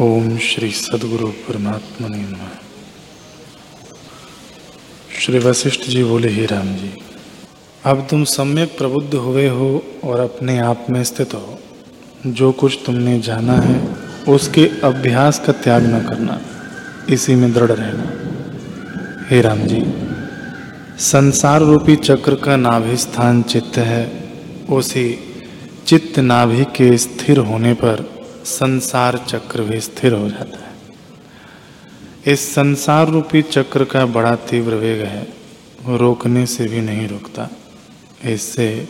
ओम श्री सदगुरु परमात्मा ने श्री वशिष्ठ जी बोले, ही राम जी, अब तुम सम्यक प्रबुद्ध हुए हो और अपने आप में स्थित हो। जो कुछ तुमने जाना है, उसके अभ्यास का त्याग न करना। इसी में दृढ़ रहना। हे राम जी, संसार रूपी चक्र का नाभि स्थान चित्त है। उसी चित्त नाभि के स्थिर होने पर संसार चक्र भी स्थिर हो जाता है। इस संसार रूपी चक्र का बड़ा तीव्र वेग है रोकने से भी नहीं रुकता। इससे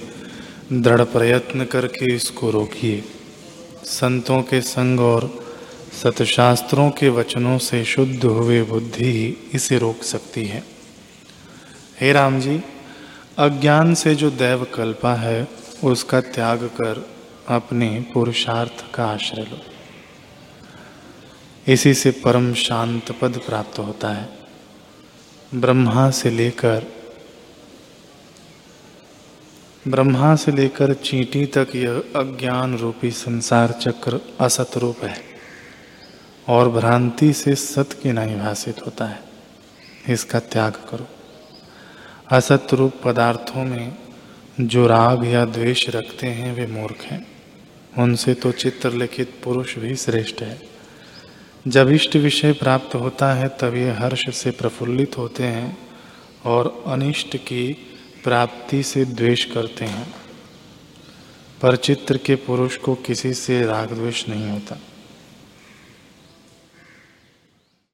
दृढ़ प्रयत्न करके इसको रोकिए। संतों के संग और सतशास्त्रों के वचनों से शुद्ध हुए बुद्धि ही इसे रोक सकती है। हे राम जी, अज्ञान से जो दैव कल्पा है, उसका त्याग कर अपने पुरुषार्थ का आश्रय लो। इसी से परम शांत पद प्राप्त होता है। ब्रह्मा से लेकर, ब्रह्मा से लेकर चींटी तक यह अज्ञान रूपी संसार चक्र असत रूप है और भ्रांति से सत के नहीं भाषित होता है। इसका त्याग करो। असत रूप पदार्थों में जो राग या द्वेष रखते हैं, वे मूर्ख हैं। उनसे तो चित्रलिखित पुरुष भी श्रेष्ठ है। जब इष्ट विषय प्राप्त होता है, तब ये हर्ष से प्रफुल्लित होते हैं और अनिष्ट की प्राप्ति से द्वेष करते हैं। पर चित्र के पुरुष को किसी से राग द्वेष नहीं होता।